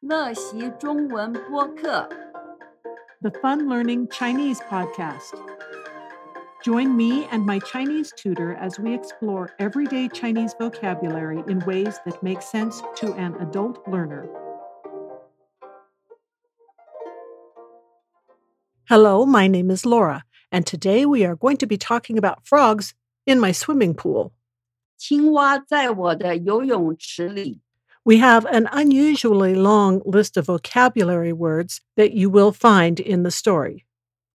乐习中文播客 the Fun Learning Chinese podcast. Join me and my Chinese tutor as we explore everyday Chinese vocabulary in ways that make sense to an adult learner. Hello, my name is Laura, and today we are going to be talking about frogs in my swimming pool. 青蛙在我的游泳池里。 We have an unusually long list of vocabulary words that you will find in the story.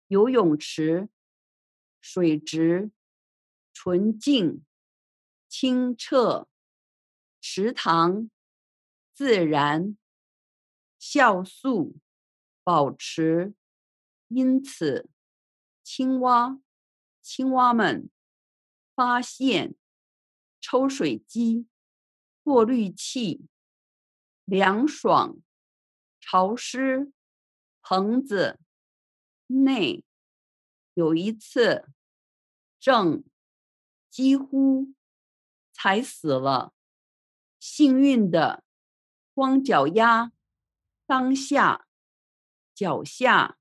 游泳池、水质、纯净、清澈、池塘、自然、酵素、保持、因此、青蛙、青蛙们、发现、抽水机、过滤器、 凉爽、潮湿、棚子、内。有一次，正几乎踩死了，幸运的光脚丫，当下脚下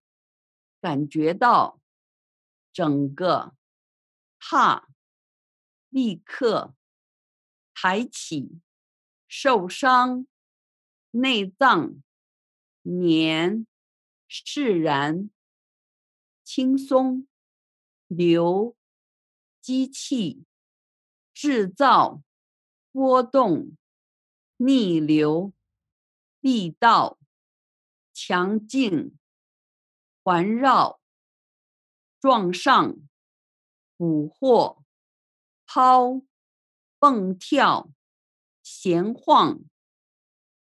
感觉到整个踏，立刻抬起，受伤，内脏黏，释然。轻松，流，机器，制造，波动，逆流，力道，强劲，环绕，撞上，捕获，抛，蹦跳，闲晃，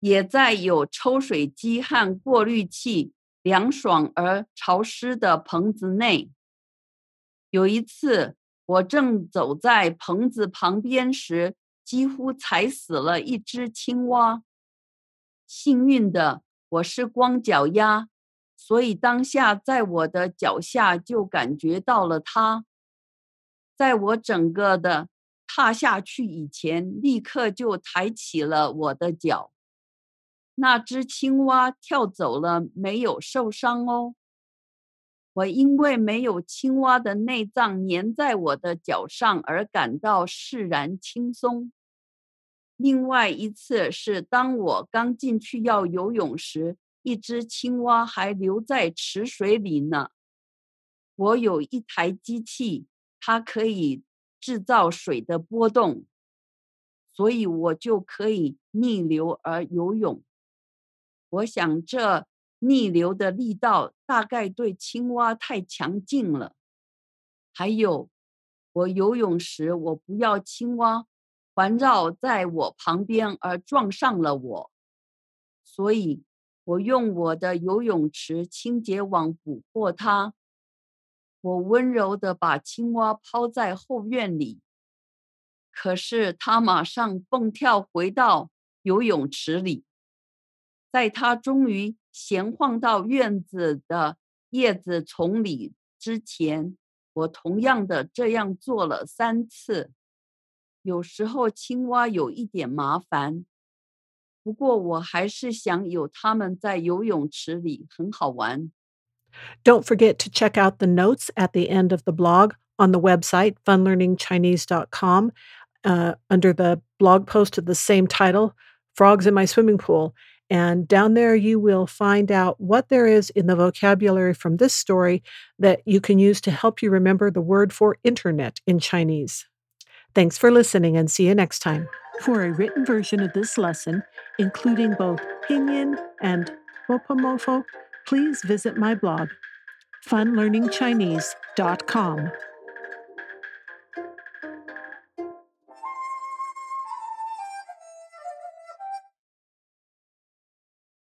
也在有抽水机和过滤器。凉爽而潮湿的棚子内。有一次，我正走在棚子旁边时，几乎踩死了一只青蛙。幸运的，我是光脚丫，所以当下在我的脚下就感觉到了它。在我整个的踏下去以前，立刻就抬起了我的脚。那只青蛙跳走了，没有受伤哦。我因为没有青蛙的内脏粘在我的脚上而感到释然轻松。另外一次是当我刚进去要游泳时，一只青蛙还留在池水里呢。我有一台机器，它可以制造水的波动，所以我就可以逆流而游泳。我想，这逆流的力道大概对青蛙太强劲了。还有，我游泳时，我不要青蛙环绕在我旁边而撞上了我，所以我用我的游泳池清洁网捕获它。我温柔地把青蛙抛在后院里，可是它马上蹦跳回到游泳池里。在它终于闲晃到院子的叶子丛里之前，我同样的这样做了三次。有时候青蛙有一点麻烦，不过我还是想有它们在游泳池里很好玩。 Don't forget to check out the notes at the end of the blog on the website funlearningchinese.com uh, under the blog post of the same title, Frogs in My Swimming Pool. And down there, you will find out what there is in the vocabulary from this story that you can use to help you remember the word for internet in Chinese. Thanks for listening and see you next time. For a written version of this lesson, including both pinyin and Hopomofo, please visit my blog, funlearningchinese.com.